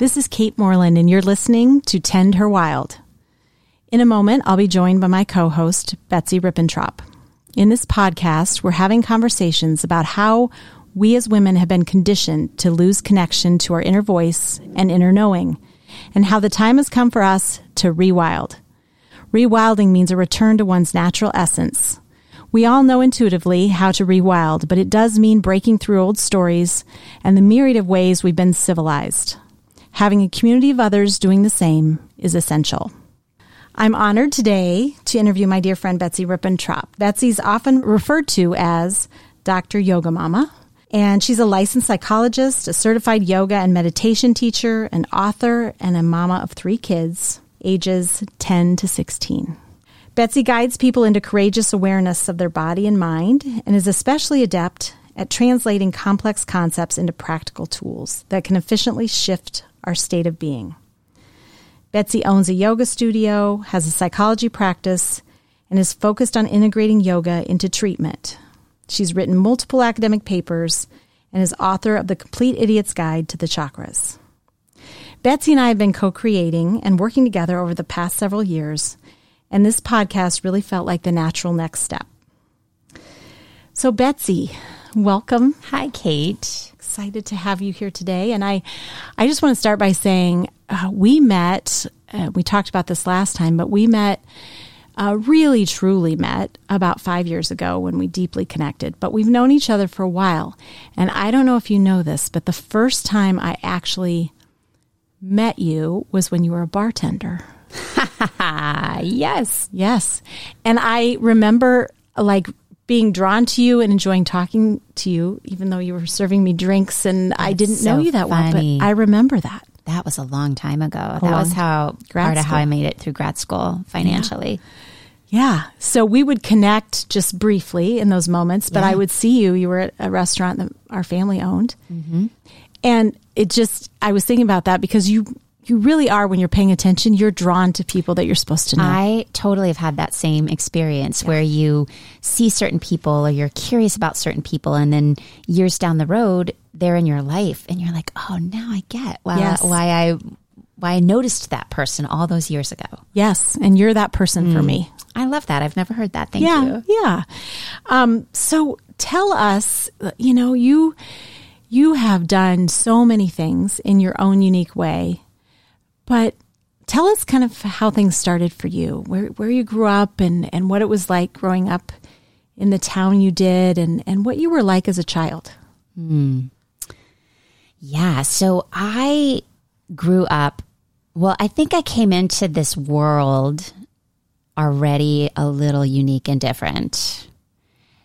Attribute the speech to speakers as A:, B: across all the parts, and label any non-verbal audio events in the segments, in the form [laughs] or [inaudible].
A: This is Kate Moreland, and you're listening to Tend Her Wild. In a moment, I'll be joined by my co host, Betsy Rippentrop. In this podcast, we're having conversations about how we as women have been conditioned to lose connection to our inner voice and inner knowing, and how the time has come for us to rewild. Rewilding means a return to one's natural essence. We all know intuitively how to rewild, but it does mean breaking through old stories and the myriad of ways we've been civilized. Having a community of others doing the same is essential. I'm honored today to interview my dear friend Betsy Rippentrop. Betsy's often referred to as Dr. Yoga Mama, and she's a licensed psychologist, a certified yoga and meditation teacher, an author, and a mama of three kids, ages 10 to 16. Betsy guides people into courageous awareness of their body and mind and is especially adept at translating complex concepts into practical tools that can efficiently shift our state of being. Betsy owns a yoga studio, has a psychology practice, and is focused on integrating yoga into treatment. She's written multiple academic papers and is author of The Complete Idiot's Guide to the Chakras. Betsy and I have been co creating and working together over the past several years, and this podcast really felt like the natural next step. So, Betsy, welcome.
B: Hi, Kate
A: excited to have you here today. And I, I just want to start by saying uh, we met, uh, we talked about this last time, but we met, uh, really truly met about five years ago when we deeply connected. But we've known each other for a while. And I don't know if you know this, but the first time I actually met you was when you were a bartender. [laughs]
B: yes.
A: Yes. And I remember like being drawn to you and enjoying talking to you, even though you were serving me drinks and That's I didn't so know you that funny. well, but I remember that.
B: That was a long time ago. A that was how part of how I made it through grad school financially.
A: Yeah. yeah. So we would connect just briefly in those moments, but yeah. I would see you. You were at a restaurant that our family owned. Mm-hmm. And it just, I was thinking about that because you you really are when you're paying attention you're drawn to people that you're supposed to know.
B: I totally have had that same experience yeah. where you see certain people or you're curious about certain people and then years down the road they're in your life and you're like oh now i get why, yes. why i why i noticed that person all those years ago.
A: Yes and you're that person mm. for me.
B: I love that. I've never heard that. Thank
A: yeah,
B: you.
A: yeah. Um, so tell us you know you you have done so many things in your own unique way but tell us kind of how things started for you, where where you grew up and, and what it was like growing up in the town you did and, and what you were like as a child.
B: Hmm. Yeah, so I grew up well, I think I came into this world already a little unique and different.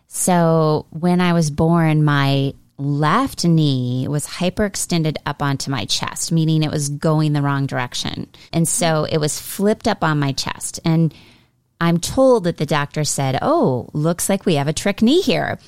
B: So when I was born, my left knee was hyperextended up onto my chest, meaning it was going the wrong direction. And so it was flipped up on my chest. And I'm told that the doctor said, Oh, looks like we have a trick knee here.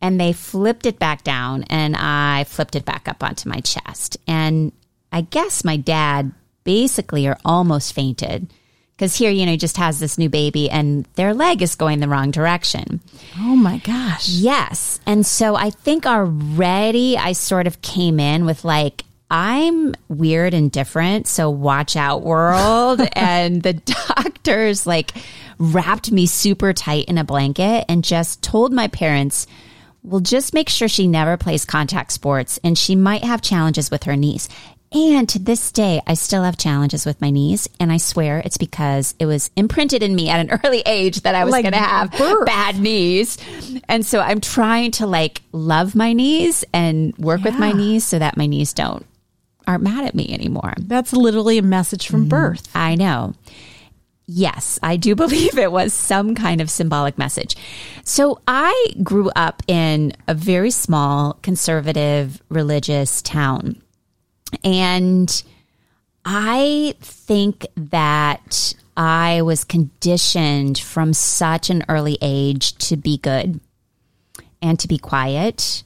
B: And they flipped it back down and I flipped it back up onto my chest. And I guess my dad basically or almost fainted because here, you know, he just has this new baby and their leg is going the wrong direction.
A: Oh my gosh.
B: Yes. And so I think already I sort of came in with like, I'm weird and different, so watch out, world. [laughs] and the doctors like wrapped me super tight in a blanket and just told my parents, well, just make sure she never plays contact sports and she might have challenges with her knees. And to this day, I still have challenges with my knees. And I swear it's because it was imprinted in me at an [laughs] early age that I was like going to have birth. bad knees. And so I'm trying to like love my knees and work yeah. with my knees so that my knees don't aren't mad at me anymore.
A: That's literally a message from mm-hmm. birth.
B: I know. Yes, I do [laughs] believe it was some kind of symbolic message. So I grew up in a very small conservative religious town. And I think that I was conditioned from such an early age to be good and to be quiet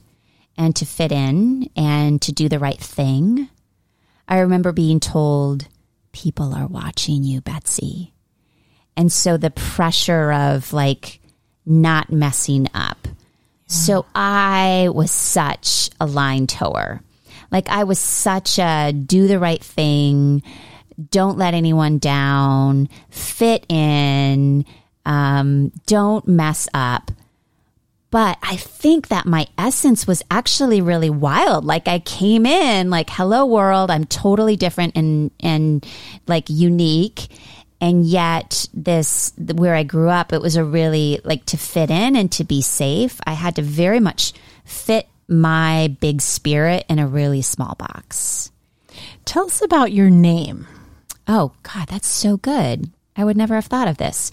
B: and to fit in and to do the right thing. I remember being told, people are watching you, Betsy. And so the pressure of like not messing up. So I was such a line tower. Like I was such a do the right thing, don't let anyone down, fit in, um, don't mess up. But I think that my essence was actually really wild. Like I came in like, hello world, I'm totally different and, and like unique. And yet this, where I grew up, it was a really like to fit in and to be safe. I had to very much fit my big spirit in a really small box.
A: Tell us about your name.
B: Oh, God, that's so good. I would never have thought of this.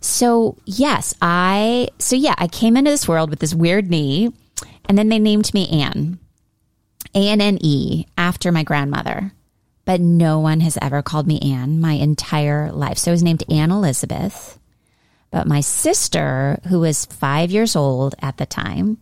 B: So, yes, I, so yeah, I came into this world with this weird knee, and then they named me Anne, A N N E, after my grandmother. But no one has ever called me Anne my entire life. So I was named Anne Elizabeth. But my sister, who was five years old at the time,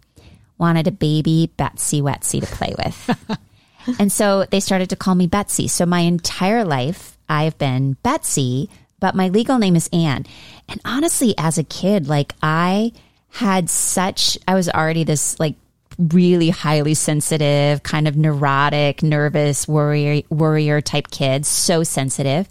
B: wanted a baby Betsy Wetsy to play with. [laughs] and so they started to call me Betsy. So my entire life, I've been Betsy, but my legal name is Anne. And honestly, as a kid, like I had such, I was already this like really highly sensitive, kind of neurotic, nervous, worrier, worrier type kid, so sensitive.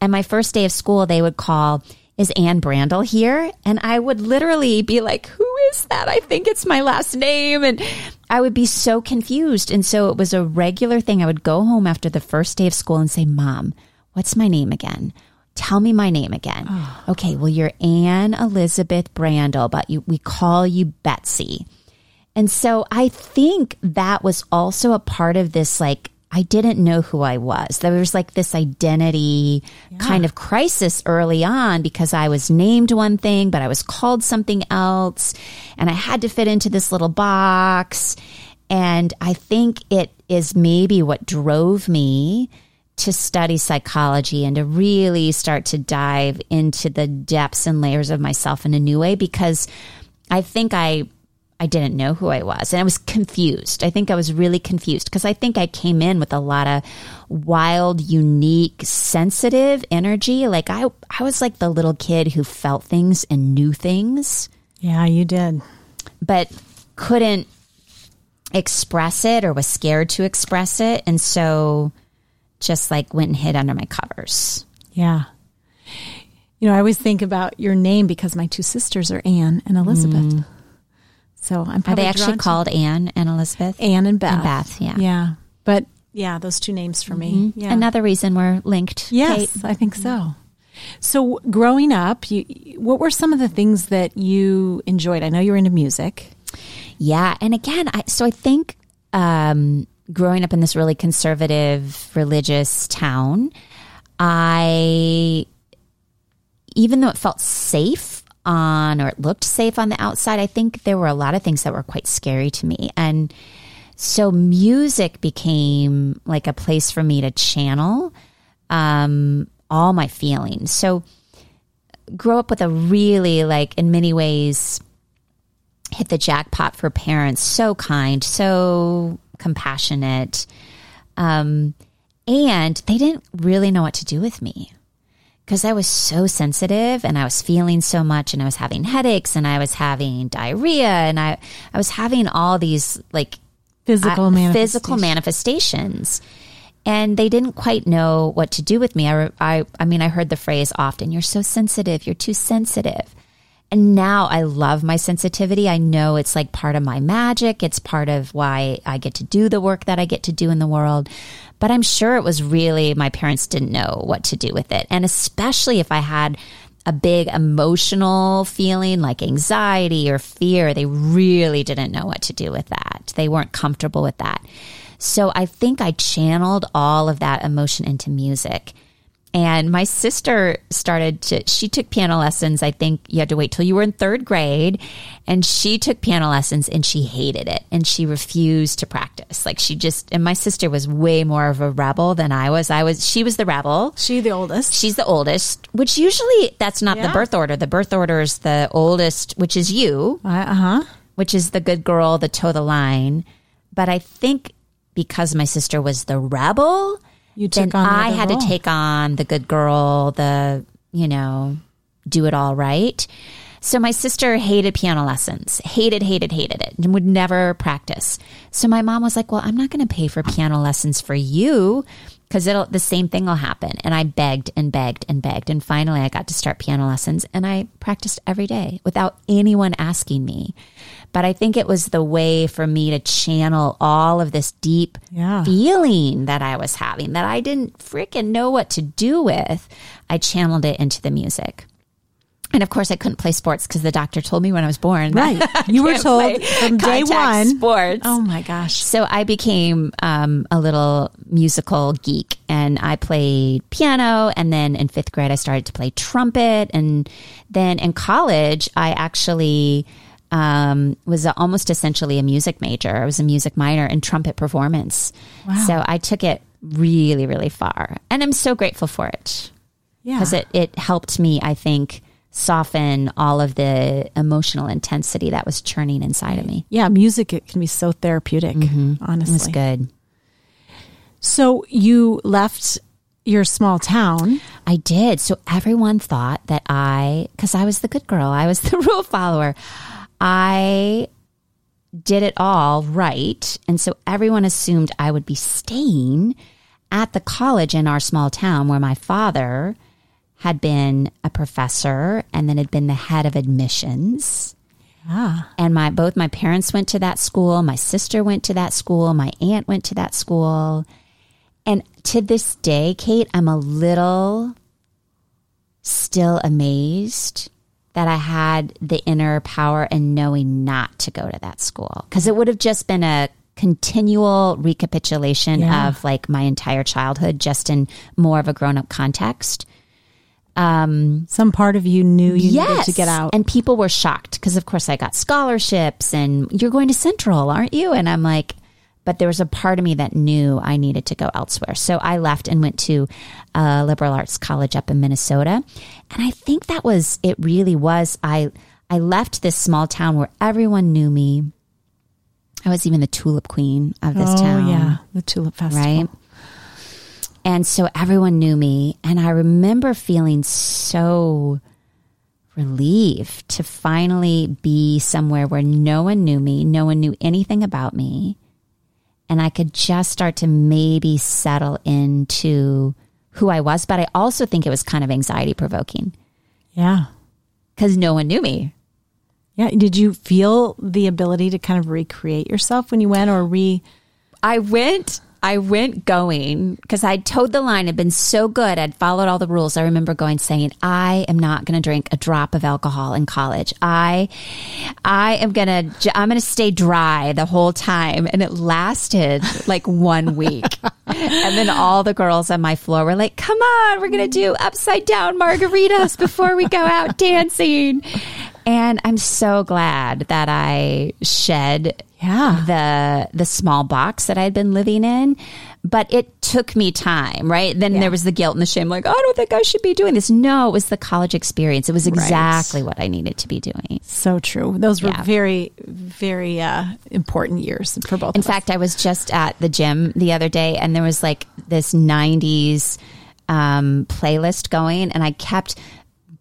B: And my first day of school, they would call, is Anne Brandel here? And I would literally be like, who is that? I think it's my last name. And I would be so confused. And so it was a regular thing. I would go home after the first day of school and say, Mom, what's my name again? Tell me my name again. Oh. Okay, well, you're Anne Elizabeth Brandel, but you, we call you Betsy. And so I think that was also a part of this, like, I didn't know who I was. There was like this identity yeah. kind of crisis early on because I was named one thing, but I was called something else. And I had to fit into this little box. And I think it is maybe what drove me to study psychology and to really start to dive into the depths and layers of myself in a new way because I think I I didn't know who I was and I was confused. I think I was really confused because I think I came in with a lot of wild, unique, sensitive energy. Like I I was like the little kid who felt things and knew things.
A: Yeah, you did.
B: But couldn't express it or was scared to express it and so just like went and hid under my covers.
A: Yeah. You know, I always think about your name because my two sisters are Anne and Elizabeth. Mm. So I'm
B: Are they actually called Anne and Elizabeth?
A: Anne and Beth.
B: And Beth, yeah.
A: Yeah. But yeah, those two names for me.
B: Mm-hmm. Yeah. Another reason we're linked.
A: Yes, Kate. I think so. So growing up, you, what were some of the things that you enjoyed? I know you were into music.
B: Yeah, and again, I, so I think um, growing up in this really conservative religious town, I even though it felt safe on or it looked safe on the outside, I think there were a lot of things that were quite scary to me. And so music became like a place for me to channel um, all my feelings. So grow up with a really like in many ways hit the jackpot for parents. So kind, so compassionate. Um, and they didn't really know what to do with me because I was so sensitive and I was feeling so much and I was having headaches and I was having diarrhea and I, I was having all these like
A: physical,
B: uh,
A: manifestations.
B: physical manifestations. And they didn't quite know what to do with me. I, I, I mean, I heard the phrase often, you're so sensitive, you're too sensitive. And now I love my sensitivity. I know it's like part of my magic. It's part of why I get to do the work that I get to do in the world. But I'm sure it was really my parents didn't know what to do with it. And especially if I had a big emotional feeling like anxiety or fear, they really didn't know what to do with that. They weren't comfortable with that. So I think I channeled all of that emotion into music. And my sister started to, she took piano lessons. I think you had to wait till you were in third grade. And she took piano lessons and she hated it and she refused to practice. Like she just, and my sister was way more of a rebel than I was. I was, she was the rebel.
A: She the oldest.
B: She's the oldest, which usually that's not
A: Yeah.
B: the birth order. The birth order is the oldest, which is you,
A: Uh huh.
B: which is the good girl, the toe the line. But I think because my sister was the rebel,
A: You
B: then
A: took on.
B: I had
A: role.
B: to take on the good girl, the, you know, do it all right. So my sister hated piano lessons, hated, hated, hated it, and would never practice. So my mom was like, "Well, I'm not going to pay for piano lessons for you because it'll the same thing will happen." And I begged and begged and begged, and finally I got to start piano lessons, and I practiced every day without anyone asking me. But I think it was the way for me to channel all of this deep
A: Yeah.
B: feeling that I was having that I didn't freaking know what to do with. I channeled it into the music. And of course, I couldn't play sports because the doctor told me when I was born.
A: Right. [laughs] You were told from day one.
B: Sports.
A: Oh my gosh.
B: So I became um, a little musical geek and I played piano. And then in fifth grade, I started to play trumpet. And then in college, I actually um, was a, almost essentially a music major. I was a music minor in trumpet performance. So I took it really, really far. And I'm so grateful for it
A: Yeah.
B: because it, it helped me, I think, soften all of the emotional intensity that was churning inside of me.
A: yeah. Music it can be so therapeutic.
B: It was
A: Honestly.
B: good.
A: So you left your small town.
B: I did. So everyone thought that I, because I was the good girl, I was [laughs] the rule follower. I did it all right. And so everyone assumed I would be staying at the college in our small town where my father had been a professor and then had been the head of admissions.
A: Ah.
B: And my both my parents went to that school, my sister went to that school, my aunt went to that school. And to this day, Kate, I'm a little still amazed that I had the inner power and knowing not to go to that school because it would have just been a continual recapitulation
A: Yeah.
B: of like my entire childhood just in more of a grown-up context.
A: Um, Some part of you knew you needed to get out.
B: And people were shocked because, of course, I got scholarships and you're going to Central, aren't you? And I'm like, but there was a part of me that knew I needed to go elsewhere. So I left and went to a liberal arts college up in Minnesota. And I think that was, it really was. I, I left this small town where everyone knew me. I was even the tulip queen of this
A: oh
B: town
A: yeah, the Tulip Festival.
B: right? And so everyone knew me. And I remember feeling so relieved to finally be somewhere where no one knew me, no one knew anything about me. And I could just start to maybe settle into who I was. But I also think it was kind of anxiety provoking
A: Yeah.
B: because no one knew me.
A: Yeah. Did you feel the ability to kind of recreate yourself when you went or re
B: I went I went going because I'd toed the line, had been so good, I'd followed all the rules. I remember going saying, I am not gonna drink a drop of alcohol in college. I I am gonna I'm gonna stay dry the whole time. And it lasted like one week. and then all the girls on my floor were like, Come on, we're gonna do upside down margaritas before we go out dancing. And I'm so glad that I shed
A: Yeah.
B: the the small box that I'd been living in. But it took me time, right? Then there was the guilt and the shame, like, I don't think I should be doing this. No, it was the college experience. It was exactly what I needed to be doing.
A: So true. Those were
B: Yeah.
A: very, very uh, important years for both
B: In
A: of us.
B: fact, I was just at the gym the other day and there was like this 90s um, playlist going, and I kept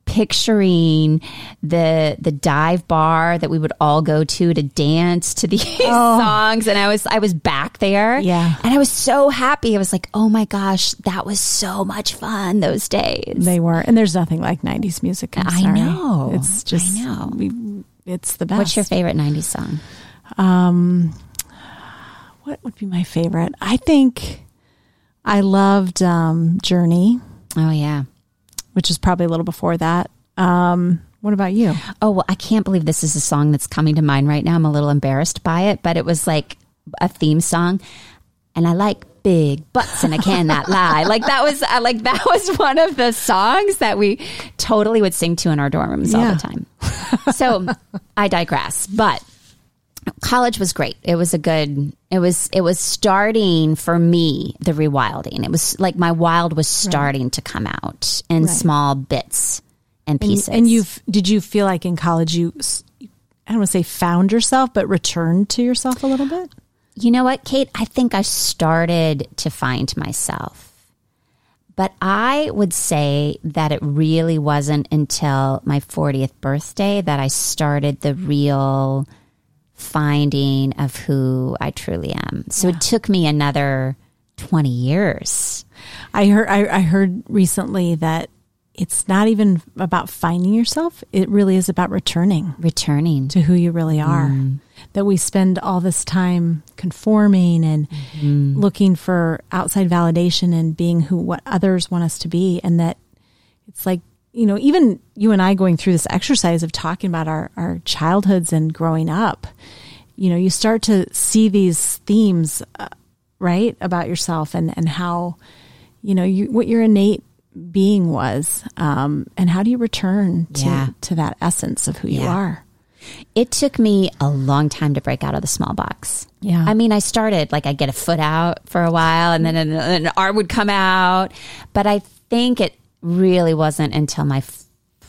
B: picturing the the dive bar that we would all go to to dance to these [laughs] songs and I was I was back there
A: Yeah.
B: and I was so happy I was like oh my gosh that was so much fun those days
A: They were, and there's nothing like '90s music.
B: I know.
A: It's just,
B: I know.
A: we- it's the best.
B: what's your favorite 90s song Um
A: What would be my favorite? I think I loved um, Journey,
B: oh yeah
A: which is probably a little before that. Um, what about you?
B: Oh, well, I can't believe this is a song that's coming to mind right now. I'm a little embarrassed by it, but it was like a theme song. and I like big butts and I cannot [laughs] lie. Like that was uh, like that was one of the songs that we totally would sing to in our dorm rooms all the time. So I digress, but college was great. It was a good. It was it was starting for me the rewilding. It was like my wild was starting to come out in small bits and pieces.
A: And you've did you feel like in college you I don't want to say found yourself, but returned to yourself a little bit?
B: You know what, Kate? I think I started to find myself. But I would say that it really wasn't until my 40th birthday that I started the real finding of who I truly am. So it took me another 20 years.
A: I heard I, I heard recently that it's not even about finding yourself. It really is about returning
B: Returning.
A: to who you really mm. are. That we spend all this time conforming and mm-hmm. looking for outside validation and being who what others want us to be and that it's like you know even you and I going through this exercise of talking about our our childhoods and growing up you know you start to see these themes uh, right about yourself and and how you know you what your innate being was um and how do you return to
B: Yeah.
A: to that essence of who you are
B: It took me a long time to break out of the small box.
A: Yeah.
B: I mean, I started like I'd get a foot out for a while and then an, an arm would come out. But I think it really wasn't until my,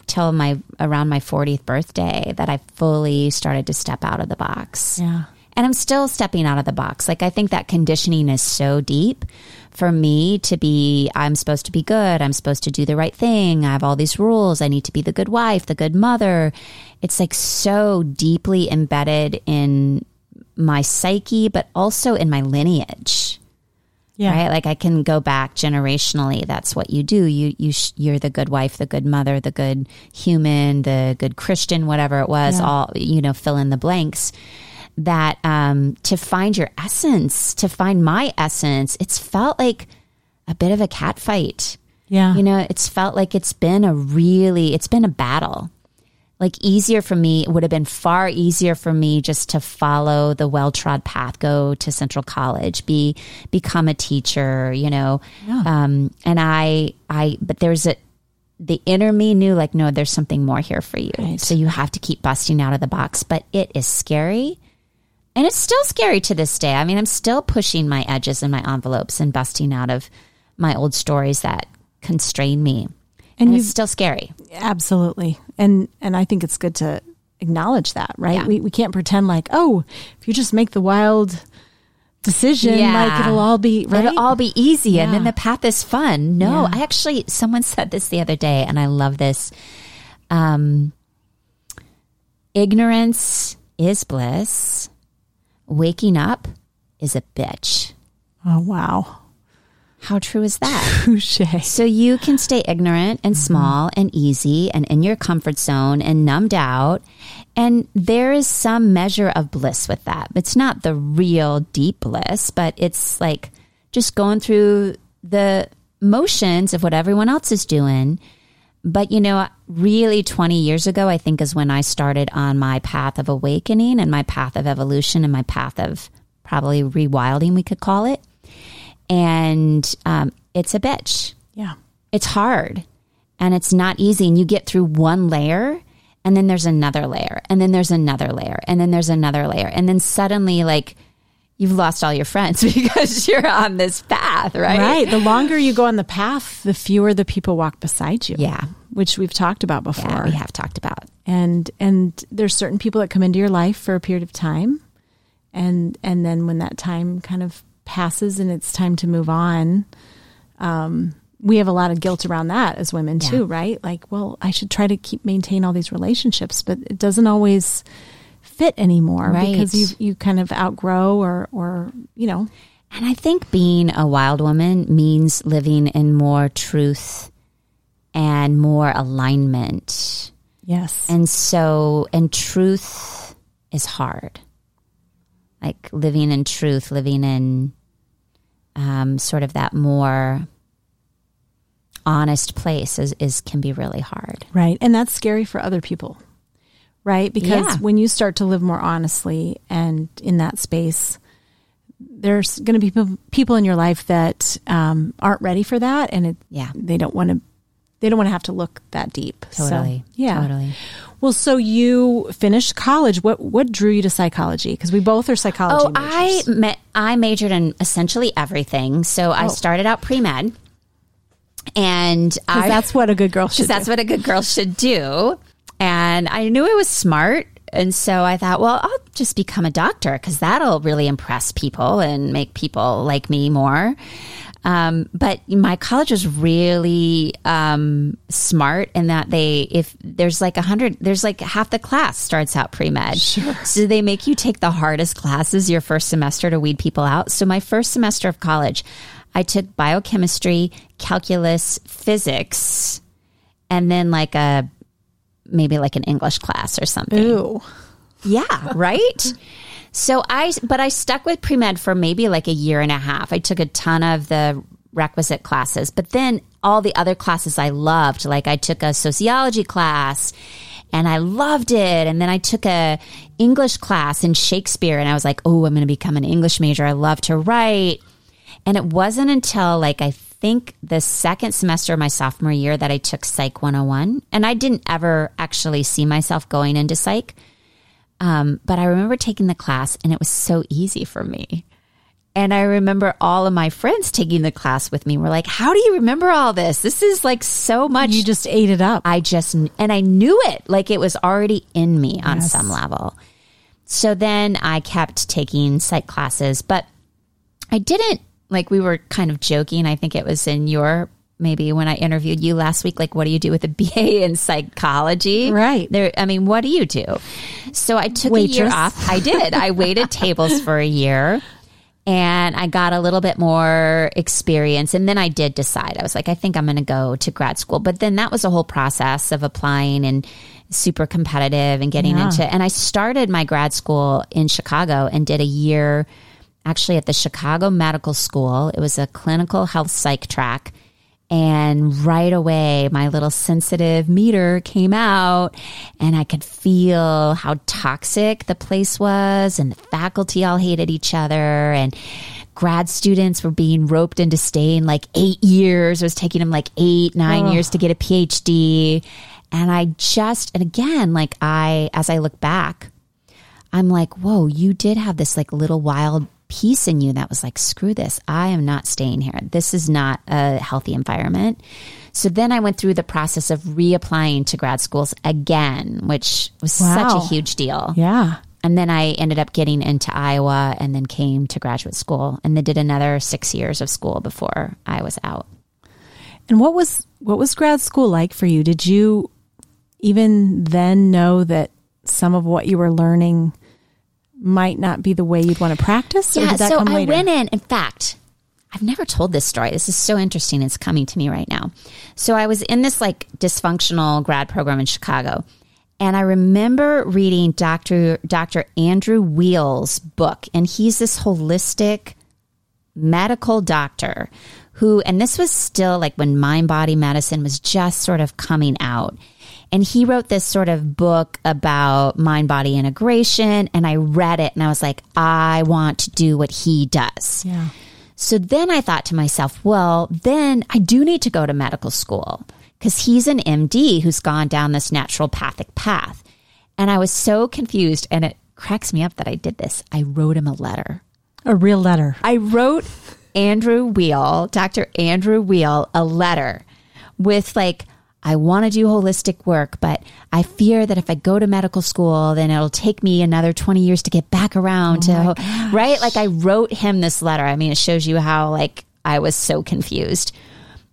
B: till my, around my 40th birthday that I fully started to step out of the box.
A: yeah
B: And I'm still stepping out of the box. Like, I think that conditioning is so deep for me to be, I'm supposed to be good. I'm supposed to do the right thing. I have all these rules. I need to be the good wife, the good mother. It's like so deeply embedded in my psyche, but also in my lineage.
A: Yeah
B: Right? Like I can go back generationally. That's what you do. You you sh- you're the good wife, the good mother, the good human, the good Christian, whatever it was.
A: Yeah.
B: All you know, fill in the blanks. That um, to find your essence, to find my essence, it's felt like a bit of a cat fight.
A: yeah
B: You know, it's felt like it's been a really, it's been a battle. Like easier for me, it would have been far easier for me just to follow the well trod path, go to Central College, be become a teacher, you know. Um, and I, I, but there's a, the inner me knew like, no, there's something more here for you.
A: Right.
B: So you have to keep busting out of the box. But it is scary. And it's still scary to this day. I mean, I'm still pushing my edges and my envelopes and busting out of my old stories that constrain me.
A: And
B: it's still scary.
A: Absolutely. And and I think it's good to acknowledge that, right?
B: Yeah.
A: We we can't pretend like, oh, if you just make the wild decision,
B: Yeah.
A: like it'll all be right.
B: It'll all be easy and then the path is fun. No,
A: Yeah.
B: I actually, someone said this the other day and I love this. Um, ignorance is bliss. Waking up is a bitch.
A: oh wow.
B: How true is that?
A: Touche.
B: So you can stay ignorant and mm-hmm. small and easy and in your comfort zone and numbed out. And there is some measure of bliss with that. It's not the real deep bliss, but it's like just going through the motions of what everyone else is doing. But you know, really 20 years ago, I think is when I started on my path of awakening and my path of evolution and my path of probably rewilding, we could call it. And um, it's a bitch
A: Yeah.
B: it's hard and it's not easy and you get through one layer and then there's another layer and then there's another layer and then there's another layer and then suddenly like you've lost all your friends [laughs] because you're on this path right
A: Right. The longer you go on the path, the fewer the people walk beside you.
B: yeah
A: Which we've talked about before.
B: yeah we have talked about
A: and and there's certain people that come into your life for a period of time and and then when that time kind of passes and it's time to move on um we have a lot of guilt around that as women
B: Yeah.
A: too right like well i should try to keep maintain all these relationships but it doesn't always fit anymore
B: Right.
A: because you you kind of outgrow or or you know
B: and i think being a wild woman means living in more truth and more alignment
A: yes
B: And so, and truth is hard. Like living in truth, living in um, sort of that more honest place is, is can be really hard.
A: Right. And that's scary for other people. Right? Because
B: Yeah.
A: when you start to live more honestly and in that space, there's going to be people- people in your life that um, aren't ready for that, and it,
B: Yeah.
A: they don't want to. They don't want to have to look that deep. So,
B: Totally.
A: yeah.
B: Totally.
A: Well, so you finished college. What what drew you to psychology? Because we both are psychology.
B: Oh, I
A: majors.
B: ma- I majored in essentially everything. So I
A: Oh.
B: started out pre med, and I,
A: that's what a good girl [laughs] should.
B: that's what a good girl should do. And I knew I was smart. And so I thought, well, I'll just become a doctor because that'll really impress people and make people like me more. Um, but my college was really um, smart in that they, if there's like a hundred, there's like half the class starts out pre med. Sure. So they make you take the hardest classes your first semester to weed people out. So my first semester of college, I took biochemistry, calculus, physics, and then like a maybe like an English class or something. Yeah, right? so I but I stuck with pre-med for maybe like a year and a half. I took a ton of the requisite classes, but then all the other classes I loved, like I took a sociology class and I loved it and then I took a English class in Shakespeare and I was like, "Oh, I'm going to become an English major. I love to write." And it wasn't until like I think the second semester of my sophomore year that I took Psych 101. And I didn't ever actually see myself going into psych. Um, but I remember taking the class and it was so easy for me. And I remember all of my friends taking the class with me. We're like, how do you remember all this? This is like so much.
A: You just ate it up.
B: I just, and I knew it like it was already in me on
A: Yes.
B: some level. So then I kept taking psych classes, but I didn't like we were kind of joking. I think it was in your maybe when I interviewed you last week, like, what do you do with a [laughs] BA in psychology?
A: Right.
B: There, I mean, what do you do? So I took a year off. I did. I [laughs] waited tables for a year and I got a little bit more experience. And then I did decide, I was like, I think I'm going to go to grad school. But then that was a whole process of applying and super competitive and getting
A: Yeah.
B: into And I started my grad school in Chicago and did a year actually at the Chicago Medical School. It was a clinical health psych track. And right away, my little sensitive meter came out, and I could feel how toxic the place was, and the faculty all hated each other, and grad students were being roped into staying like eight years. It was taking them like eight, nine years to get a PhD. And I just, and again, like I, as I look back, I'm like, whoa, you did have this like little wild piece in you that was like, screw this. I am not staying here. This is not a healthy environment. So then I went through the process of reapplying to grad schools again, which was
A: Wow.
B: such a huge deal.
A: yeah.
B: And then I ended up getting into Iowa and then came to graduate school and then did another six years of school before I was out.
A: And what was what was grad school like for you? Did you even then know that some of what you were learning might not be the way you'd want to practice? or
B: Yeah,
A: did that
B: so
A: come
B: I went in. In fact, I've never told this story. This is so interesting. It's coming to me right now. So I was in this like dysfunctional grad program in Chicago, and I remember reading Dr. Dr. Andrew Weil's book, and he's this holistic medical doctor who, and this was still like when mind body medicine was just sort of coming out. And he wrote this sort of book about mind body integration. And I read it and I was like, I want to do what he does.
A: Yeah.
B: So then I thought to myself, well, then I do need to go to medical school because he's an MD who's gone down this naturopathic path. And I was so confused. And it cracks me up that I did this. I wrote him a letter.
A: A real letter.
B: I wrote Andrew Weil, Dr. Andrew Weil, a letter with like, I want to do holistic work, but I fear that if I go to medical school, then it'll take me another 20 years to get back around to, right? Like I wrote him this letter. I mean, it shows you how like I was so confused.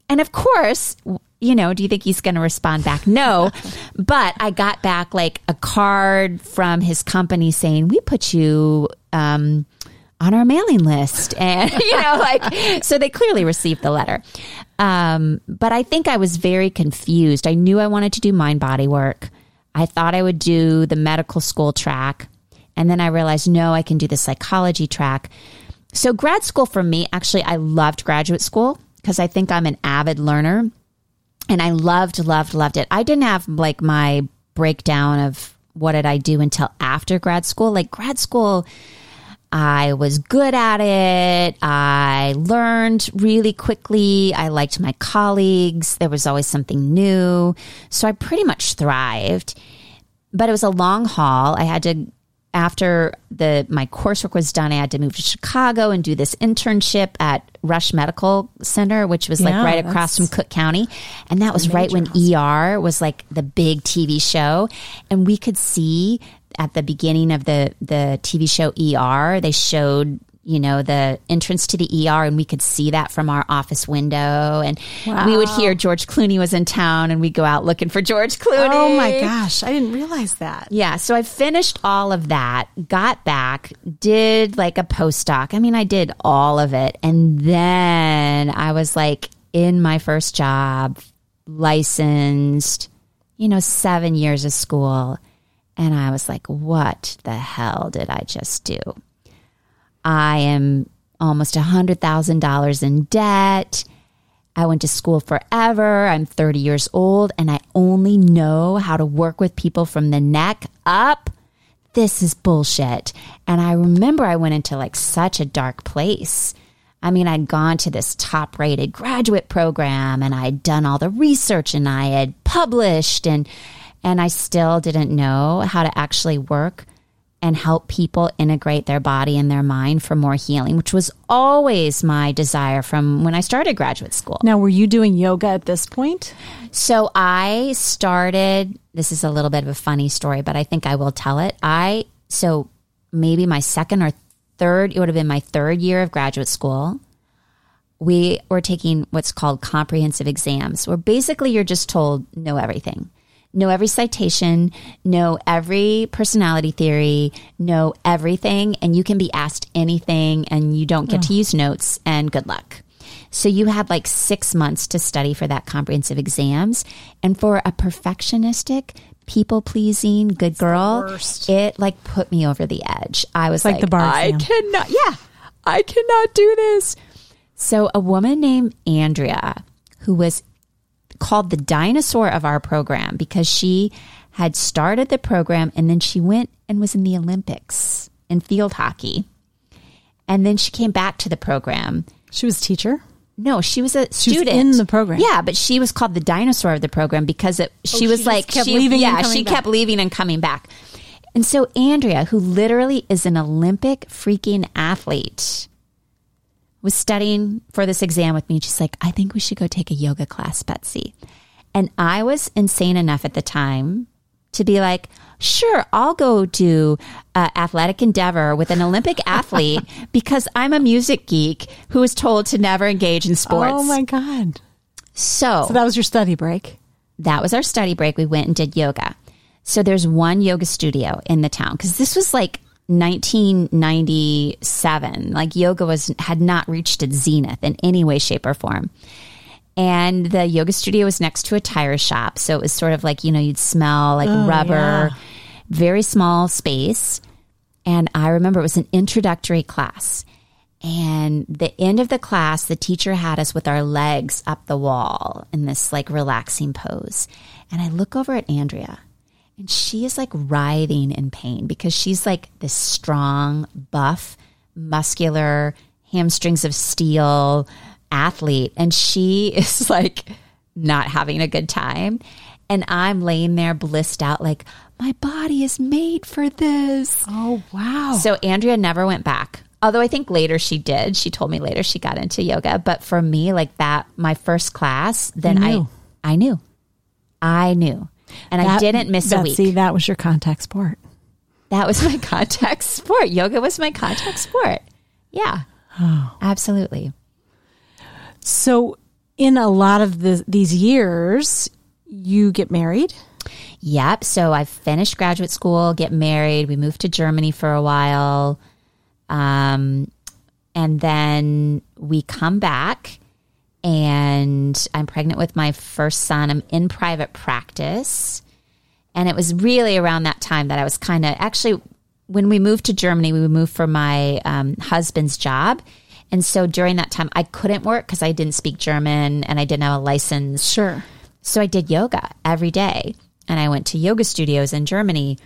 B: And of course, you know, do you think he's going to respond back? No. [laughs] but I got back like a card from his company saying, we put you, um, on our mailing list. [laughs] And you know like so they clearly received the letter. Um, but i think i was very confused. I knew i wanted to do mind body work. I thought i would do the medical school track. And then i realized no i can do the psychology track. So grad school for me actually i loved graduate school because i think i'm an avid learner. And i loved loved loved it. I didn't have like my breakdown of what did i do until after grad school. Like grad school I was good at it. I learned really quickly. I liked my colleagues. There was always something new. So I pretty much thrived. But it was a long haul. I had to after the my coursework was done, I had to move to Chicago and do this internship at Rush Medical Center, which was like right across from Cook County. And that was right when ER was like the big TV show. And we could see at the beginning of the the TV show ER, they showed you know the entrance to the ER and we could see that from our office window and we would hear George Clooney was in town and we'd go out looking for George Clooney.
A: Oh my gosh, I didn't realize that.
B: Yeah, so I finished all of that, got back, did like a postdoc. I mean, I did all of it. And then I was like in my first job, licensed, you know, seven years of school. And I was like, what the hell did I just do? I am almost $100,000 in debt. I went to school forever. I'm 30 years old and I only know how to work with people from the neck up. This is bullshit. And I remember I went into like such a dark place. I mean, I'd gone to this top rated graduate program and I'd done all the research and I had published and, and I still didn't know how to actually work and help people integrate their body and their mind for more healing, which was always my desire from when I started graduate school.
A: Now, were you doing yoga at this point?
B: So I started, this is a little bit of a funny story, but I think I will tell it. I, so maybe my second or third, it would have been my third year of graduate school. We were taking what's called comprehensive exams, where basically you're just told know everything. Know every citation, know every personality theory, know everything, and you can be asked anything and you don't get to use notes, and good luck. So you had like six months to study for that comprehensive exams. And for a perfectionistic, people pleasing, good girl, it like put me over the edge. I was
A: like
B: like,
A: the bar
B: I
A: exam.
B: cannot, yeah, I cannot do this. So a woman named Andrea, who was called the dinosaur of our program because she had started the program and then she went and was in the Olympics in field hockey. And then she came back to the program.
A: She was a teacher.
B: No, she was a
A: was
B: student
A: in the program.
B: Yeah, but she was called the dinosaur of the program because it.
A: Oh, she Oh,
B: was
A: just
B: like
A: kept
B: she,
A: leaving
B: Yeah, she
A: back.
B: kept leaving and coming back. And so Andrea, who literally is an Olympic freaking athlete, was studying for this exam with me. She's like, I think we should go take a yoga class, Betsy. And I was insane enough at the time to be like, sure, I'll go do uh, athletic endeavor with an Olympic [laughs] athlete because I'm a music geek who was told to never engage in sports.
A: Oh my god!
B: So,
A: So that was your study break.
B: that was our study break. We went and did yoga. So there's one yoga studio in the town because this was like 1997. Like yoga was had not reached its zenith in any way, shape, or form. And the yoga studio was next to a tire shop, so it was sort of like you know you'd smell like oh, rubber.
A: yeah.
B: Very small space, and I remember it was an introductory class. And the end of the class, the teacher had us with our legs up the wall in this like relaxing pose. And I look over at Andrea and she is like writhing in pain because she's like this strong, buff, muscular, hamstrings of steel athlete. And she [laughs] is like not having a good time. And I'm laying there blissed out, like, my body is made for this.
A: Oh wow!
B: So Andrea never went back. Although I think later she did. She told me later she got into yoga. But for me, like that, my first class, then
A: knew.
B: I I knew. I knew. And I didn't miss a
A: Betsy,
B: week.
A: That was your contact sport.
B: That was my [laughs] contact sport. Yoga was my contact sport. Yeah. Absolutely.
A: So, in a lot of the, these years, you get married.
B: Yep. So I finished graduate school, get married. We moved to Germany for a while. Um, and then we come back and I'm pregnant with my first son. I'm in private practice. And it was really around that time that I was kind of actually, when we moved to Germany, we moved for my um, husband's job. And so during that time, I couldn't work because I didn't speak German and I didn't have a license.
A: Sure.
B: So I did yoga every day and I went to yoga studios in Germany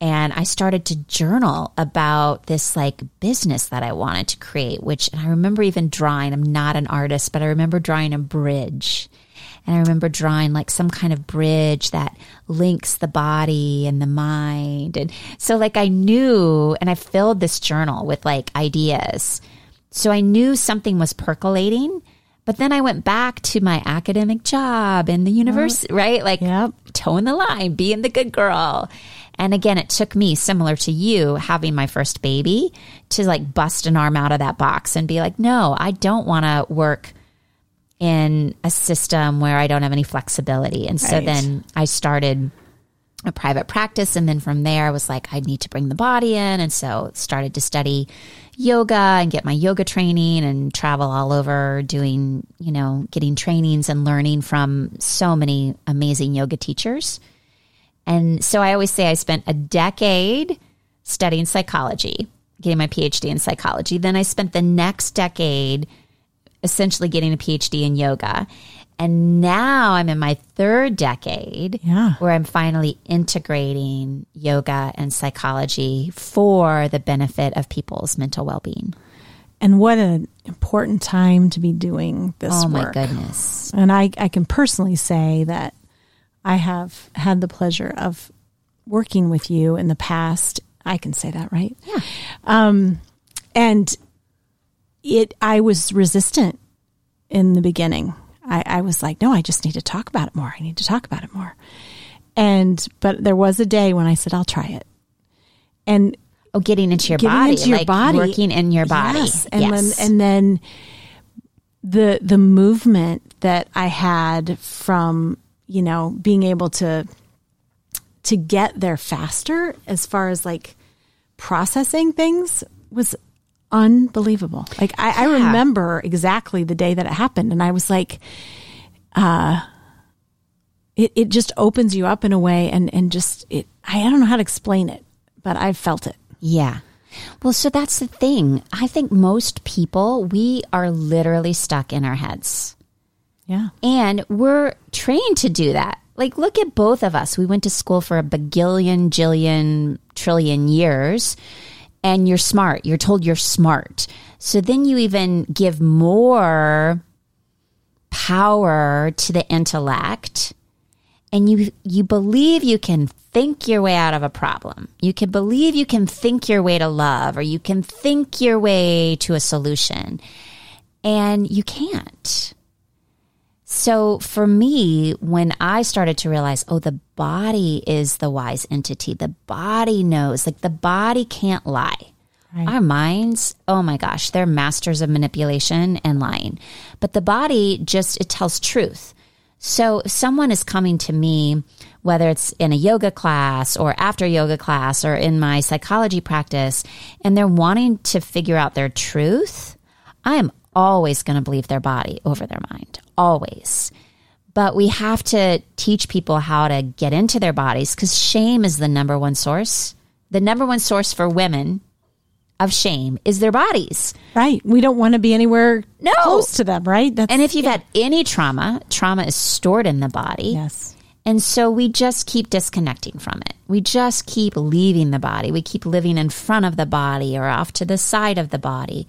B: and I started to journal about this like business that I wanted to create, which and I remember even drawing, I'm not an artist, but I remember drawing a bridge. And I remember drawing like some kind of bridge that links the body and the mind. And so like I knew and I filled this journal with like ideas. So I knew something was percolating. But then I went back to my academic job in the university, right? Like
A: Yep.
B: toeing the line, being the good girl. And again, it took me, similar to you, having my first baby, to like bust an arm out of that box and be like, no, I don't want to work in a system where I don't have any flexibility. And so then I started a private practice. And then from there, I was like, I need to bring the body in. And so started to study yoga and get my yoga training and travel all over doing, you know, getting trainings and learning from so many amazing yoga teachers. And so I always say I spent a decade studying psychology, getting my PhD in psychology. Then I spent the next decade essentially getting a PhD in yoga. And now I'm in my third decade
A: Yeah.
B: where I'm finally integrating yoga and psychology for the benefit of people's mental well being.
A: And what an important time to be doing this
B: Oh my
A: work.
B: goodness.
A: And I, I can personally say that I have had the pleasure of working with you in the past. I can say that, right?
B: Yeah.
A: Um, and it i was resistant in the beginning I, I was like no i just need to talk about it more i need to talk about it more and but there was a day when i said i'll try it and
B: Oh, getting into your
A: getting
B: body,
A: into your
B: like
A: body
B: working in your body.
A: yes. and
B: Yes.
A: then and then the the movement that i had from you know being able to to get there faster as far as like processing things was unbelievable like i, I remember exactly the day that it happened and i was like uh it, it just opens you up in a way and and just it i don't know how to explain it but i felt it
B: Yeah. Well, so that's the thing. I think most people, we are literally stuck in our heads.
A: Yeah
B: And we're trained to do that. Like, look at both of us. We went to school for a bagillion, jillion, trillion years, and you're smart. You're told you're smart. So then you even give more power to the intellect and you you believe you can think your way out of a problem. You can believe you can think your way to love or you can think your way to a solution. And you can't. So for me, when I started to realize, oh, the body is the wise entity, the body knows, like the body can't lie. Our minds, oh my gosh, they're masters of manipulation and lying. But the body just, it tells truth. So if someone is coming to me, whether it's in a yoga class or after yoga class or in my psychology practice, and they're wanting to figure out their truth, I am always going to believe their body over their mind. Always. But we have to teach people how to get into their bodies because shame is the number one source. The number one source for women of shame is their bodies.
A: Right. We don't want to be anywhere
B: No.
A: close to them, right? That's
B: And if you've had any trauma, trauma is stored in the body.
A: yes.
B: And so we just keep disconnecting from it. We just keep leaving the body. We keep living in front of the body or off to the side of the body.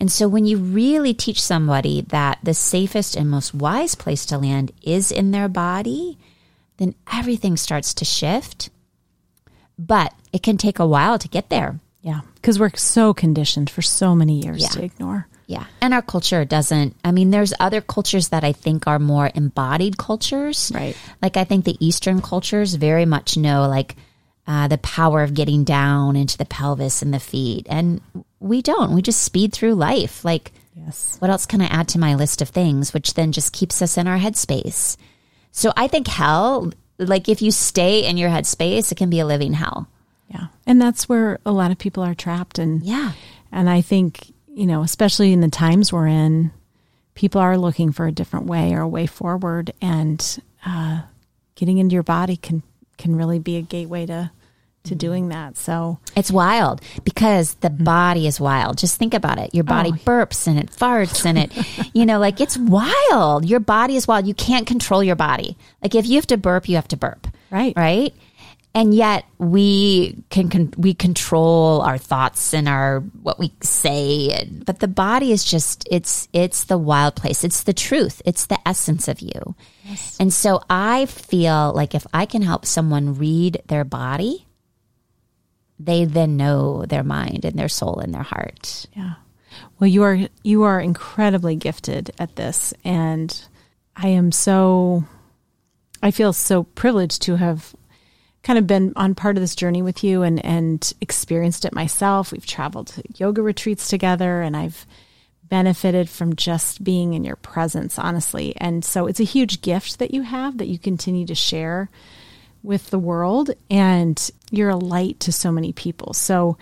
B: And so when you really teach somebody that the safest and most wise place to land is in their body, then everything starts to shift. But it can take a while to get there.
A: Yeah. Because we're so conditioned for so many years
B: Yeah.
A: to ignore.
B: Yeah. And our culture doesn't, I mean, there's other cultures that I think are more embodied cultures.
A: Right.
B: Like I think the Eastern cultures very much know like uh, the power of getting down into the pelvis and the feet. And we don't. We just speed through life. Like,
A: Yes.
B: what else can I add to my list of things, which then just keeps us in our headspace? So I think hell, like if you stay in your headspace, it can be a living hell.
A: Yeah. And that's where a lot of people are trapped. And,
B: Yeah.
A: and I think, you know, especially in the times we're in, people are looking for a different way or a way forward. And uh, getting into your body can, can really be a gateway to, to doing that. So,
B: It's wild because the mm-hmm. body is wild. Just think about it. Your body
A: Oh.
B: burps and it farts and it, [laughs] you know, like it's wild. Your body is wild. You can't control your body. Like if you have to burp, you have to burp.
A: Right.
B: Right. and yet we can, con- we control our thoughts and our what we say but the body is just it's it's the wild place it's the truth it's the essence of you yes. and so i feel like if i can help someone read their body they then know their mind and their soul and their heart
A: yeah well you are you are incredibly gifted at this and i am so i feel so privileged to have kind of been on part of this journey with you and and experienced it myself. We've traveled to yoga retreats together and I've benefited from just being in your presence, honestly. And so it's a huge gift that you have that you continue to share with the world and you're a light to so many people. So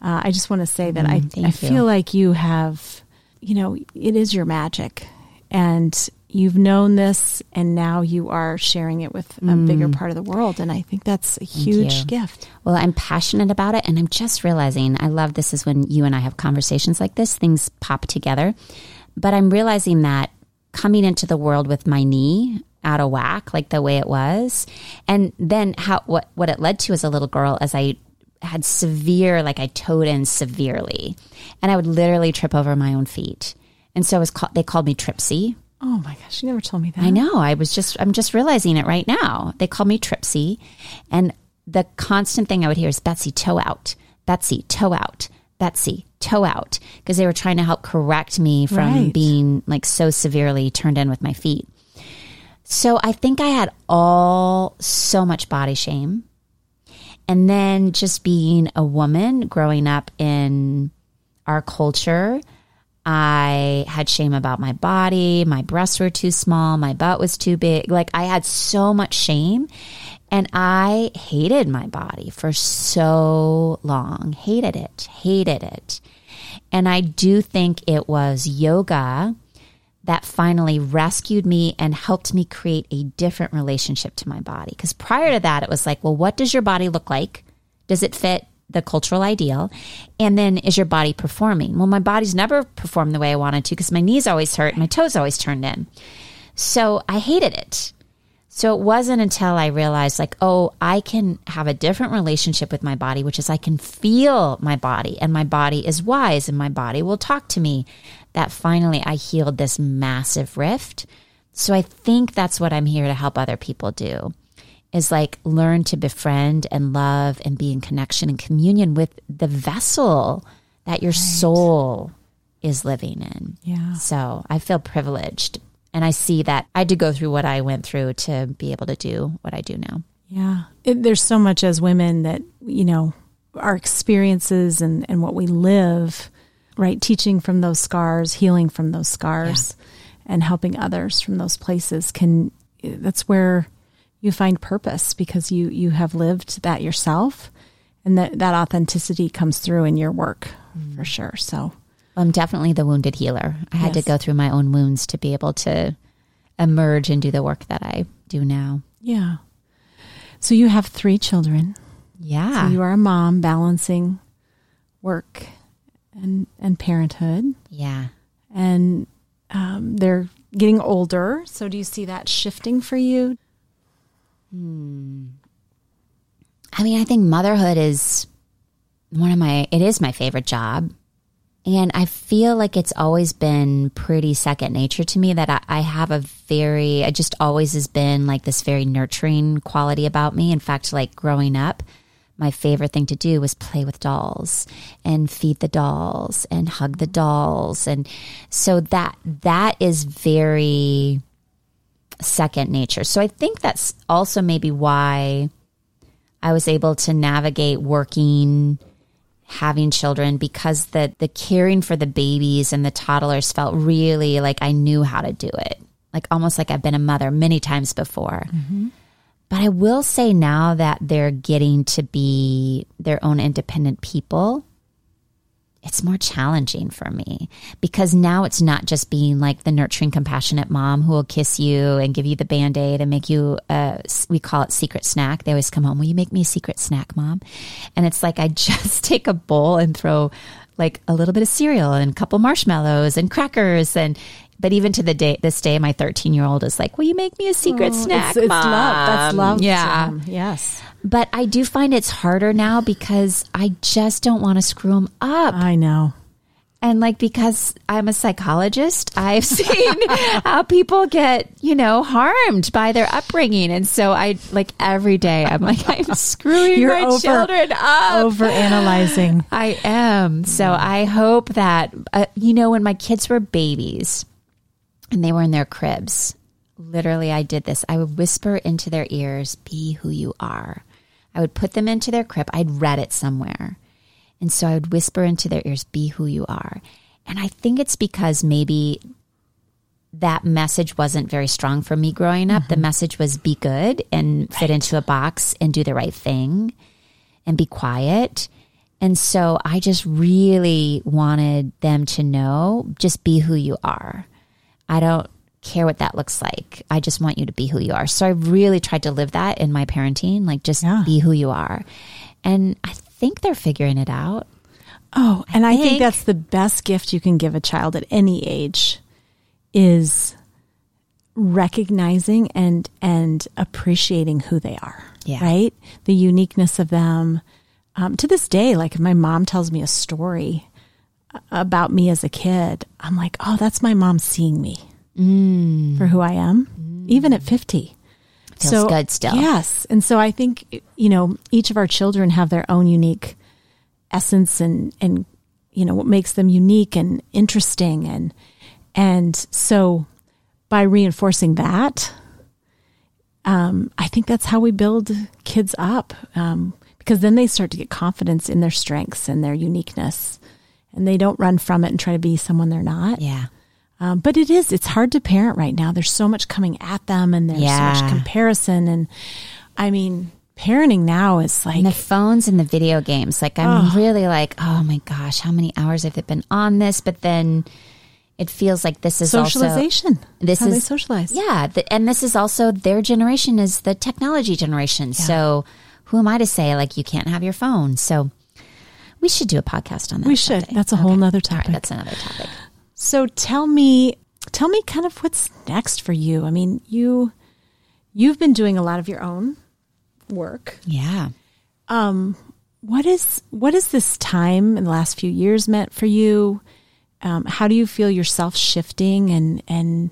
A: uh, I just want to say that mm, I, I feel like you have, you know, it is your magic and you've known this and now you are sharing it with a mm. bigger part of the world and i think that's a huge gift
B: well i'm passionate about it and i'm just realizing i love this is when you and i have conversations like this things pop together but i'm realizing that coming into the world with my knee out of whack like the way it was and then how what what it led to as a little girl as i had severe like i toed in severely and i would literally trip over my own feet and so it was called, they called me Tripsy
A: Oh my gosh, you never told me that.
B: I know. I was just I'm just realizing it right now. They called me Tripsy. And the constant thing I would hear is Betsy, toe out. Betsy, toe out. Betsy, toe out. Because they were trying to help correct me from right. being like so severely turned in with my feet. So I think I had all so much body shame. And then just being a woman growing up in our culture I had shame about my body. My breasts were too small. My butt was too big. Like I had so much shame and I hated my body for so long. Hated it, hated it. And I do think it was yoga that finally rescued me and helped me create a different relationship to my body. Because prior to that, it was like, well, what does your body look like? Does it fit the cultural ideal? And then is your body performing? Well, my body's never performed the way I wanted to because my knees always hurt, my toes always turned in. So I hated it. So it wasn't until I realized, like, oh, I can have a different relationship with my body, which is I can feel my body and my body is wise and my body will talk to me, that finally I healed this massive rift. So I think that's what I'm here to help other people do is like learn to befriend and love and be in connection and communion with the vessel that your right. soul is living in.
A: Yeah.
B: So I feel privileged. And I see that I had to go through what I went through to be able to do what I do now.
A: Yeah. It, there's so much as women that, you know, our experiences and, and what we live, right? Teaching from those scars, healing from those scars, yeah. and helping others from those places can, that's where you find purpose because you you have lived that yourself and that that authenticity comes through in your work mm. for sure so
B: i'm definitely the wounded healer i had yes. to go through my own wounds to be able to emerge and do the work that i do now
A: yeah so you have three children
B: yeah
A: so you are a mom balancing work and and parenthood
B: yeah
A: and um, they're getting older so do you see that shifting for you
B: Hmm. I mean, I think motherhood is one of my, it is my favorite job. And I feel like it's always been pretty second nature to me that I, I, have a very, it just always has been like this very nurturing quality about me. In fact, like growing up, my favorite thing to do was play with dolls and feed the dolls and hug the dolls. And so that, that is very, second nature. So I think that's also maybe why I was able to navigate working having children because the the caring for the babies and the toddlers felt really like I knew how to do it. Like almost like I've been a mother many times before. Mm-hmm. But I will say now that they're getting to be their own independent people, it's more challenging for me because now it's not just being like the nurturing, compassionate mom who will kiss you and give you the band aid and make you, a, we call it secret snack. They always come home, Will you make me a secret snack, mom? And it's like I [laughs] just take a bowl and throw like a little bit of cereal and a couple marshmallows and crackers and but even to the day this day my 13 year old is like will you make me a secret oh, snack
A: it's, it's love that's love
B: yeah
A: yes
B: But I do find it's harder now because I just don't want to screw them up.
A: I know.
B: And like because I'm a psychologist, I've [laughs] seen how people get, you know, harmed by their upbringing. And so I like every day I'm like, I'm [laughs] screwing
A: You're
B: my
A: over-
B: children up.
A: Over analyzing. [laughs]
B: I am. So I hope that, uh, you know, when my kids were babies and they were in their cribs, literally I did this. I would whisper into their ears, be who you are. I would put them into their crib. I'd read it somewhere. And so I would whisper into their ears, be who you are. And I think it's because maybe that message wasn't very strong for me growing up. The mm-hmm. message was be good and fit into a box and do the right thing and be quiet. And so I just really wanted them to know just be who you are. I don't care what that looks like. I just want you to be who you are. So I really tried to live that in my parenting, like just
A: Yeah.
B: be who you are. And I think they're figuring it out.
A: Oh, and I think
B: think-
A: that's the best gift you can give a child at any age is recognizing and and appreciating who they are.
B: Yeah.
A: Right? The uniqueness of them. Um, to this day, like if my mom tells me a story about me as a kid, I'm like, oh, that's my mom seeing me for who I am, even at 50.
B: Feels good still.
A: Yes. And so I think, you know, each of our children have their own unique essence and, and, you know, what makes them unique and interesting. And, and so by reinforcing that, um, I think that's how we build kids up. Um, because then they start to get confidence in their strengths and their uniqueness and they don't run from it and try to be someone they're not.
B: Yeah.
A: Um, but it is, it's hard to parent right now. There's so much coming at them and there's so much comparison. And I mean, parenting now is like,
B: And the phones and the video games. Like I'm really like, oh my gosh, how many hours have they been on this? But then it feels like this is also
A: socialization.
B: this
A: how they
B: is-
A: socialize.
B: Yeah, the, and this is also their generation is the technology generation. So who am I to say like you can't have your phone? So we should do a podcast on that.
A: We should.
B: someday.
A: That's a whole nother
B: All right,
A: topic.
B: that's another topic.
A: So tell me, tell me kind of what's next for you. I mean, you, you've been doing a lot of your own work.
B: Yeah.
A: Um, What is, what is this time in the last few years meant for you? Um, how do you feel yourself shifting and, and,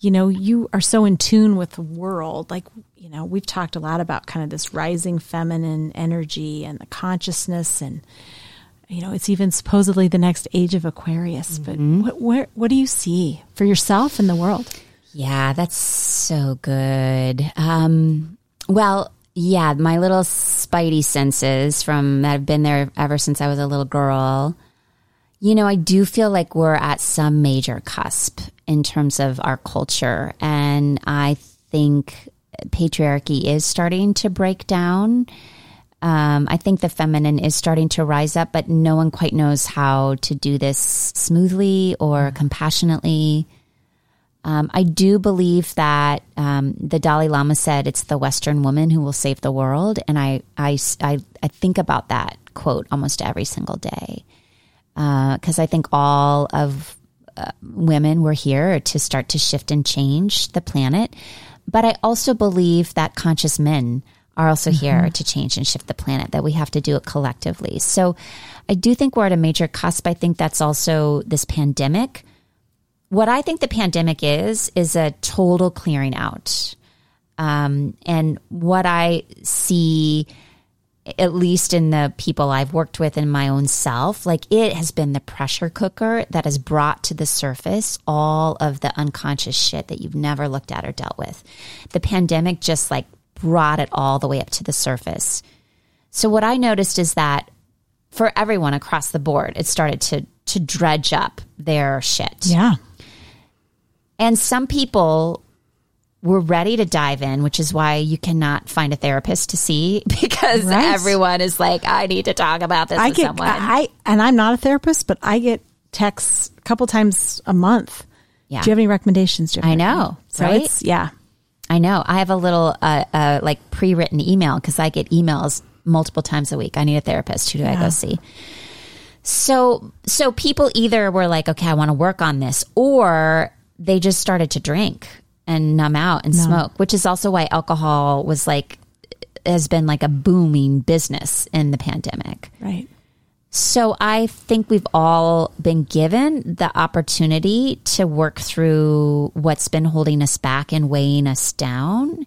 A: you know, you are so in tune with the world. Like, you know, we've talked a lot about kind of this rising feminine energy and the consciousness and, you know, it's even supposedly the next age of Aquarius. But what, where, what do you see for yourself in the world?
B: Yeah, that's so good. Um, well, yeah, my little spidey senses from that have been there ever since I was a little girl. You know, I do feel like we're at some major cusp in terms of our culture. And I think patriarchy is starting to break down. Um, I think the feminine is starting to rise up, but no one quite knows how to do this smoothly or compassionately. Um, I do believe that um, the Dalai Lama said it's the Western woman who will save the world, and I I, I, I think about that quote almost every single day because I think all of uh, women were here to start to shift and change the planet, but I also believe that conscious men are also here to change and shift the planet. That we have to do it collectively. So I do think we're at a major cusp. I think that's also this pandemic what I think the pandemic is is a total clearing out. Um, and what I see, at least in the people I've worked with in my own self, like it has been the pressure cooker that has brought to the surface all of the unconscious shit that you've never looked at or dealt with. The pandemic just like brought it all the way up to the surface. So what I noticed is that for everyone across the board, it started to to dredge up their shit.
A: Yeah.
B: And some people were ready to dive in, which is why you cannot find a therapist to see [laughs] because
A: Right.
B: everyone is like, I need to talk about this
A: I
B: with
A: get,
B: someone.
A: I, and I'm not a therapist, but I get texts a couple times a month.
B: Yeah.
A: Do you have any recommendations? Have
B: I know,
A: So
B: right?
A: it's, yeah.
B: I know. I have a little uh, uh, like pre-written email because I get emails multiple times a week. I need a therapist. Who do I go see? So, so people either were like, okay, I want to work on this, or they just started to drink and numb out and smoke, which is also why alcohol was like has been like a booming business in the pandemic.
A: Right.
B: So I think we've all been given the opportunity to work through what's been holding us back and weighing us down.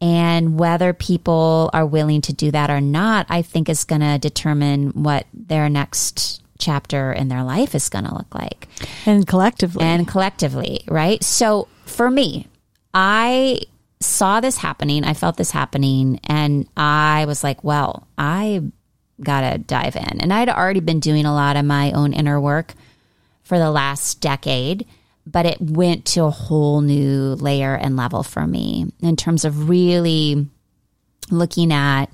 B: And whether people are willing to do that or not, I think is going to determine what their next chapter in their life is going to look like.
A: And collectively.
B: And collectively, right? So for me, I saw this happening. I felt this happening. And I was like, well, I got to dive in. And I'd already been doing a lot of my own inner work for the last decade, but it went to a whole new layer and level for me in terms of really looking at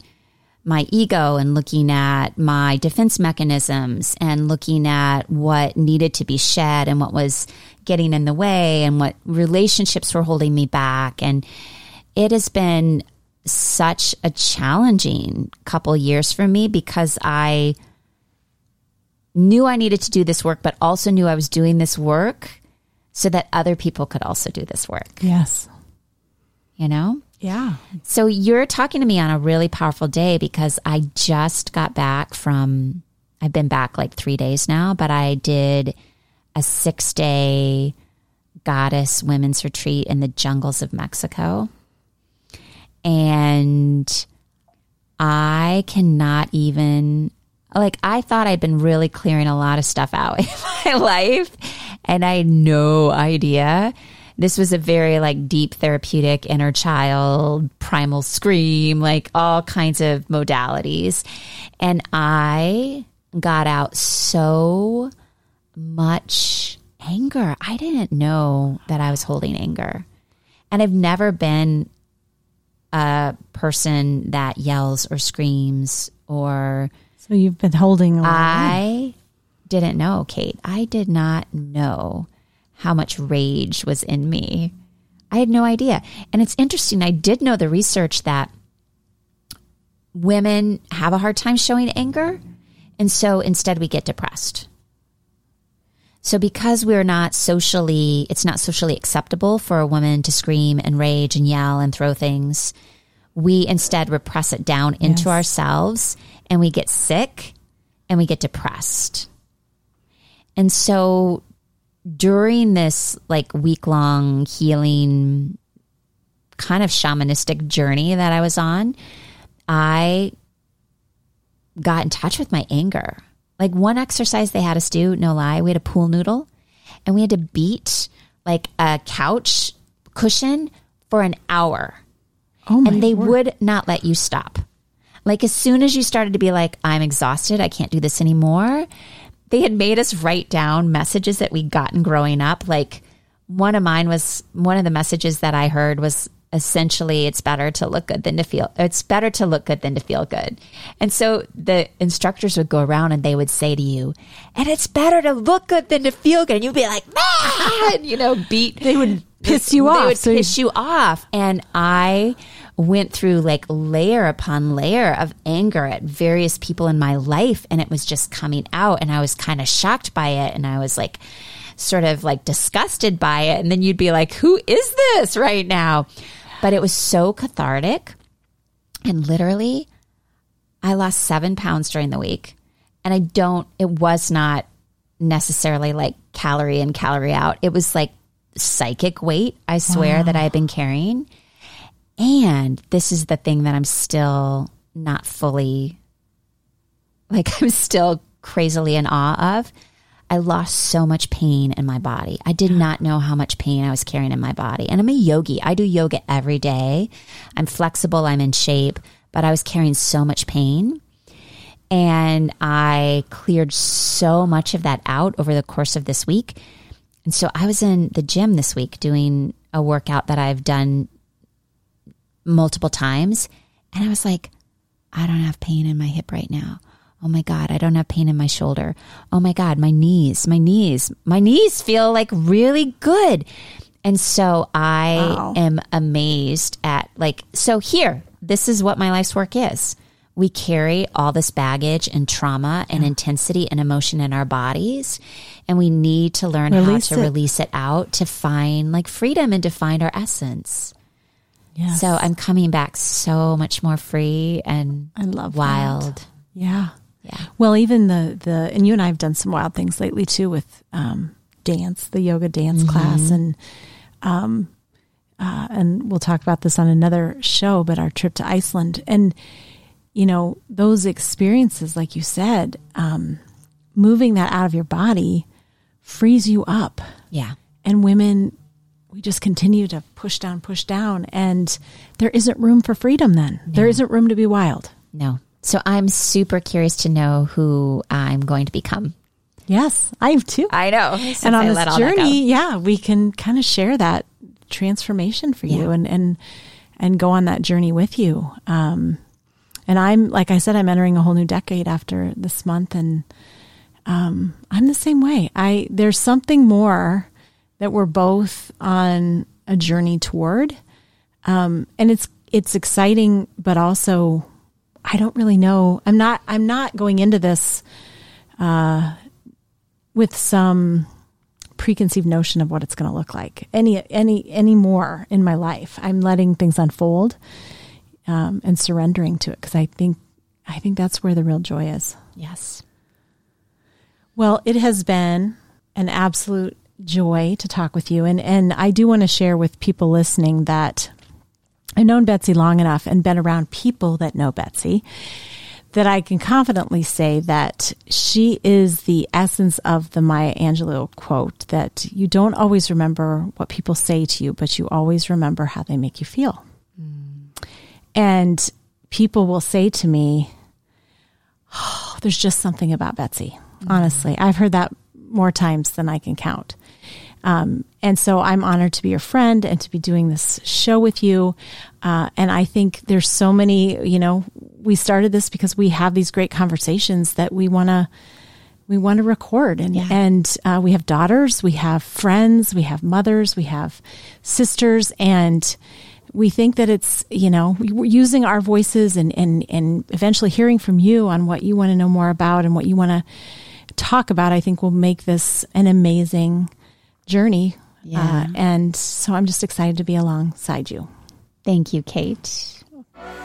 B: my ego and looking at my defense mechanisms and looking at what needed to be shed and what was getting in the way and what relationships were holding me back. And it has been such a challenging couple years for me because I knew I needed to do this work, but also knew I was doing this work so that other people could also do this work.
A: Yes.
B: You know?
A: Yeah.
B: So you're talking to me on a really powerful day because I just got back from, I've been back like three days now, but I did a six day goddess women's retreat in the jungles of Mexico. And I cannot even, like, I thought I'd been really clearing a lot of stuff out [laughs] in my life, and I had no idea. This was a very like deep therapeutic inner child, primal scream, like all kinds of modalities. And I got out so much anger. I didn't know that I was holding anger. And I've never been a person that yells or screams or
A: So you've been holding a lot.
B: I didn't know, Kate. I did not know how much rage was in me. I had no idea. And it's interesting. I did know the research that women have a hard time showing anger. And so instead we get depressed. So because we're not socially, it's not socially acceptable for a woman to scream and rage and yell and throw things. We instead repress it down into
A: Yes.
B: ourselves and we get sick and we get depressed. And so during this like week long healing kind of shamanistic journey that I was on, I got in touch with my anger. Like one exercise they had us do, no lie, we had a pool noodle and we had to beat like a couch cushion for an hour
A: oh my
B: and they
A: word.
B: would not let you stop. Like as soon as you started to be like, I'm exhausted, I can't do this anymore, they had made us write down messages that we'd gotten growing up. Like one of mine was one of the messages that I heard was essentially it's better to look good than to feel it's better to look good than to feel good. And so the instructors would go around and they would say to you, and it's better to look good than to feel good. And you'd be like, man, [laughs] you know, beat
A: They would piss you off.
B: they would
A: so
B: piss you off. And I went through like layer upon layer of anger at various people in my life, and it was just coming out. And I was kind of shocked by it, and I was like, sort of like disgusted by it. And then you'd be like, "Who is this right now?" But it was so cathartic, and literally, I lost seven pounds during the week, and I don't. It was not necessarily like calorie in, calorie out. It was like psychic weight, I swear, that I've been carrying. And this is the thing that I'm still not fully, like, [laughs] I'm still crazily in awe of. I lost so much pain in my body. I did not know how much pain I was carrying in my body. And I'm a yogi. I do yoga every day. I'm flexible, I'm in shape, but I was carrying so much pain. And I cleared so much of that out over the course of this week. And so I was in the gym this week doing a workout that I've done multiple times. And I was like, I don't have pain in my hip right now. Oh my God, I don't have pain in my shoulder. Oh my God, my knees, my knees, my knees feel like really good. And so I
A: Wow.
B: am amazed at like, so here, this is what my life's work is. We carry all this baggage and trauma and intensity and emotion in our bodies. And we need to learn
A: Release
B: how to
A: it.
B: release it out to find like freedom and to find our essence.
A: Yes.
B: So I'm coming back so much more free and
A: I love that.
B: wild.
A: Yeah.
B: Yeah.
A: Well, even the the and you and I have done some wild things lately too with um, dance, the yoga dance class, and um, uh, and we'll talk about this on another show. But our trip to Iceland, and you know those experiences, like you said, um, moving that out of your body frees you up,
B: Yeah.
A: and women. We just continue to push down, push down, and there isn't room for freedom. Then there isn't room to be wild.
B: No. So I'm super curious to know who I'm going to become.
A: Yes, I have too.
B: I know.
A: and on this journey, yeah, we can kind of share that transformation for you
B: Yeah.
A: and and and go on that journey with you. Um, and I'm like I said, I'm entering a whole new decade after this month, and um, I'm the same way. I there's something more that we're both on a journey toward, um, and it's it's exciting, but also I don't really know. I'm not I'm not going into this uh, with some preconceived notion of what it's going to look like any any any more in my life. I'm letting things unfold um, and surrendering to it because I think I think that's where the real joy is.
B: Yes.
A: Well, it has been an absolute joy to talk with you, and and I do want to share with people listening that I've known Betsy long enough and been around people that know Betsy that I can confidently say that she is the essence of the Maya Angelou quote that you don't always remember what people say to you, but you always remember how they make you feel. Mm. And people will say to me, oh, there's just something about Betsy. Mm-hmm. Honestly, I've heard that more times than I can count. Um, and so I'm honored to be your friend and to be doing this show with you. Uh, and I think there's so many, you know, we started this because we have these great conversations that we want to, we want to record and,
B: Yeah.
A: and, uh, we have daughters, we have friends, we have mothers, we have sisters, and we think that it's, you know, we're using our voices and, and, and eventually hearing from you on what you want to know more about and what you want to talk about, I think will make this an amazing journey.
B: Yeah.
A: Uh, and so I'm just excited to be alongside you.
B: Thank you, Kate.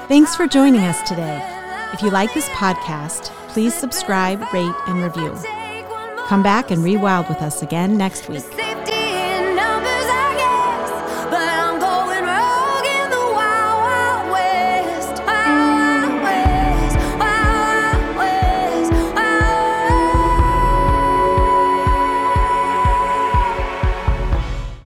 A: Thanks for joining us today. If you like this podcast, please subscribe, rate, and review. Come back and rewild with us again next week.